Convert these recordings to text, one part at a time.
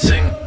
dancing.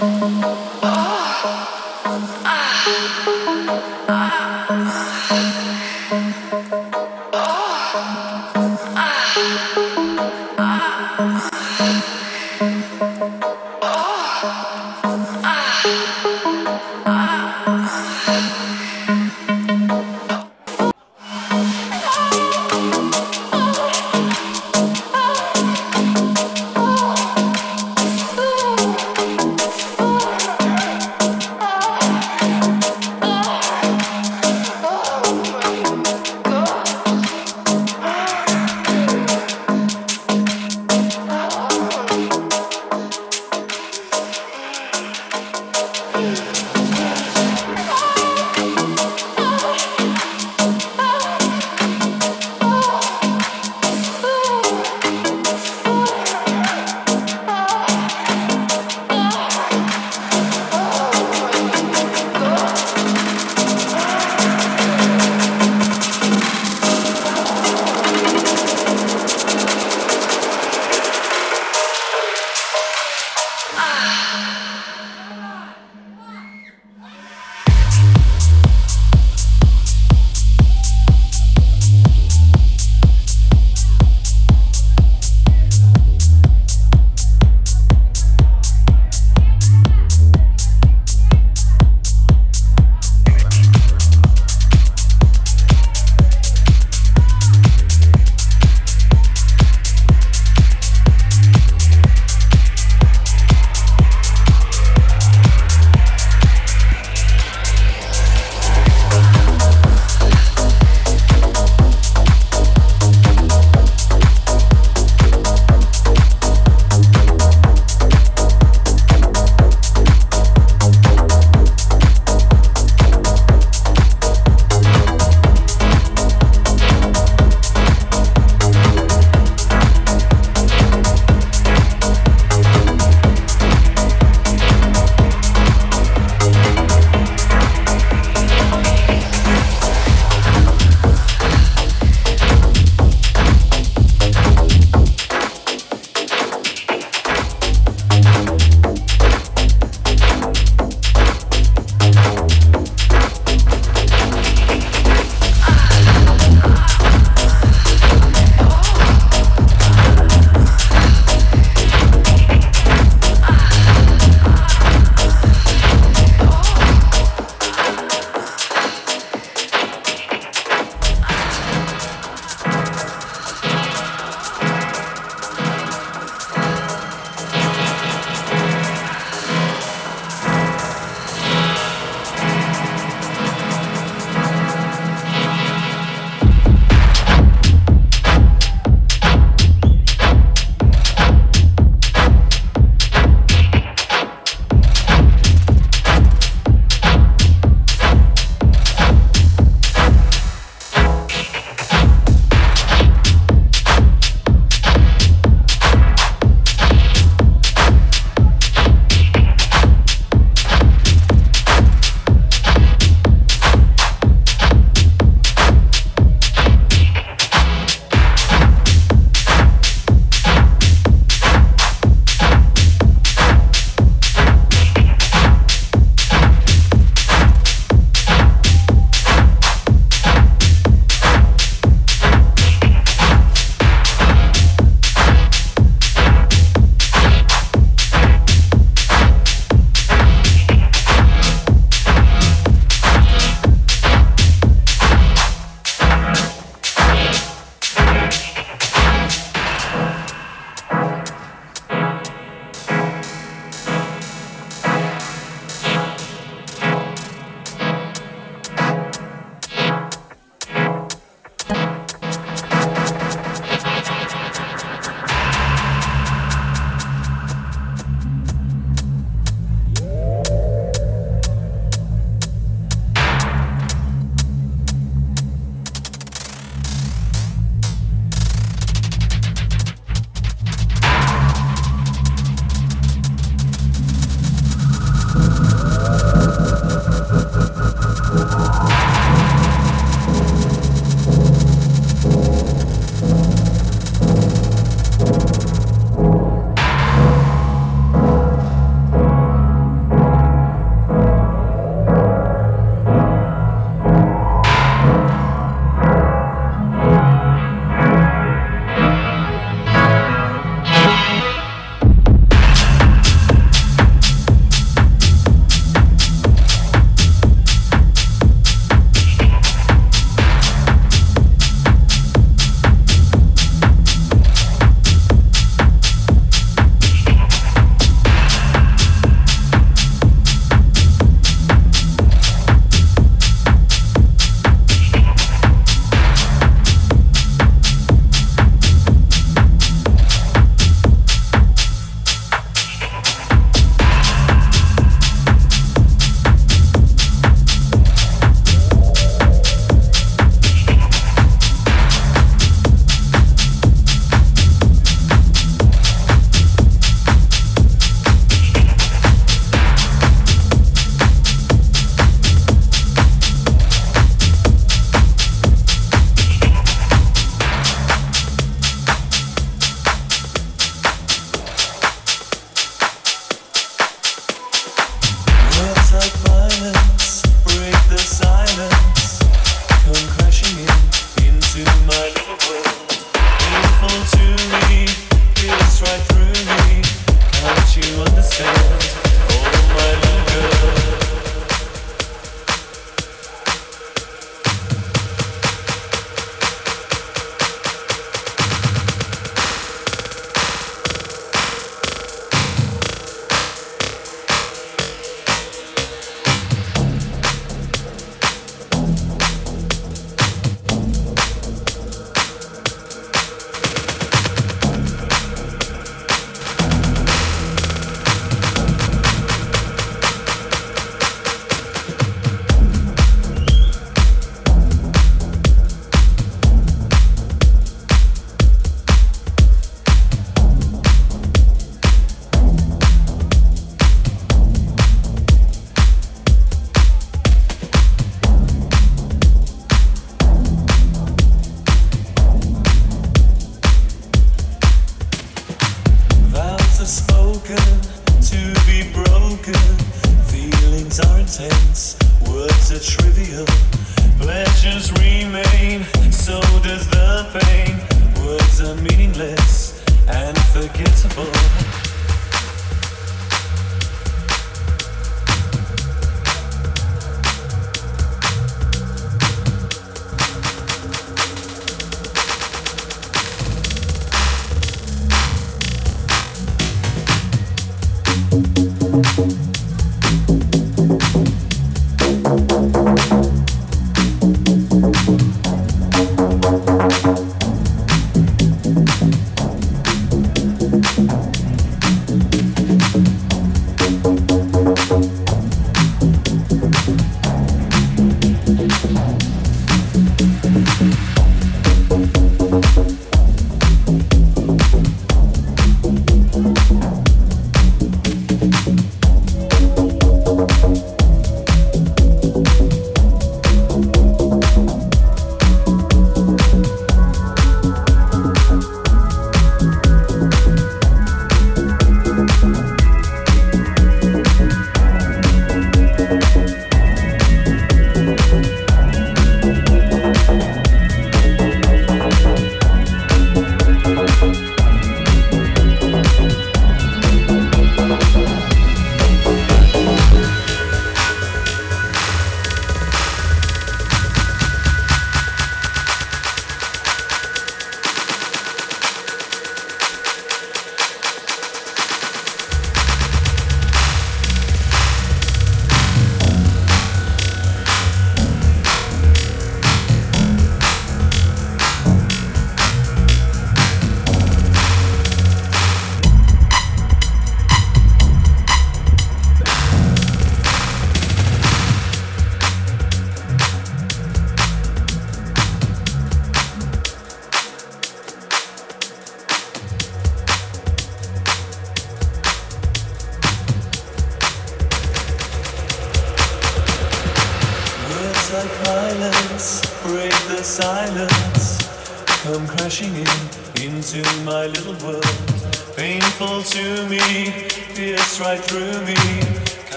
Ah. Ah. Ah.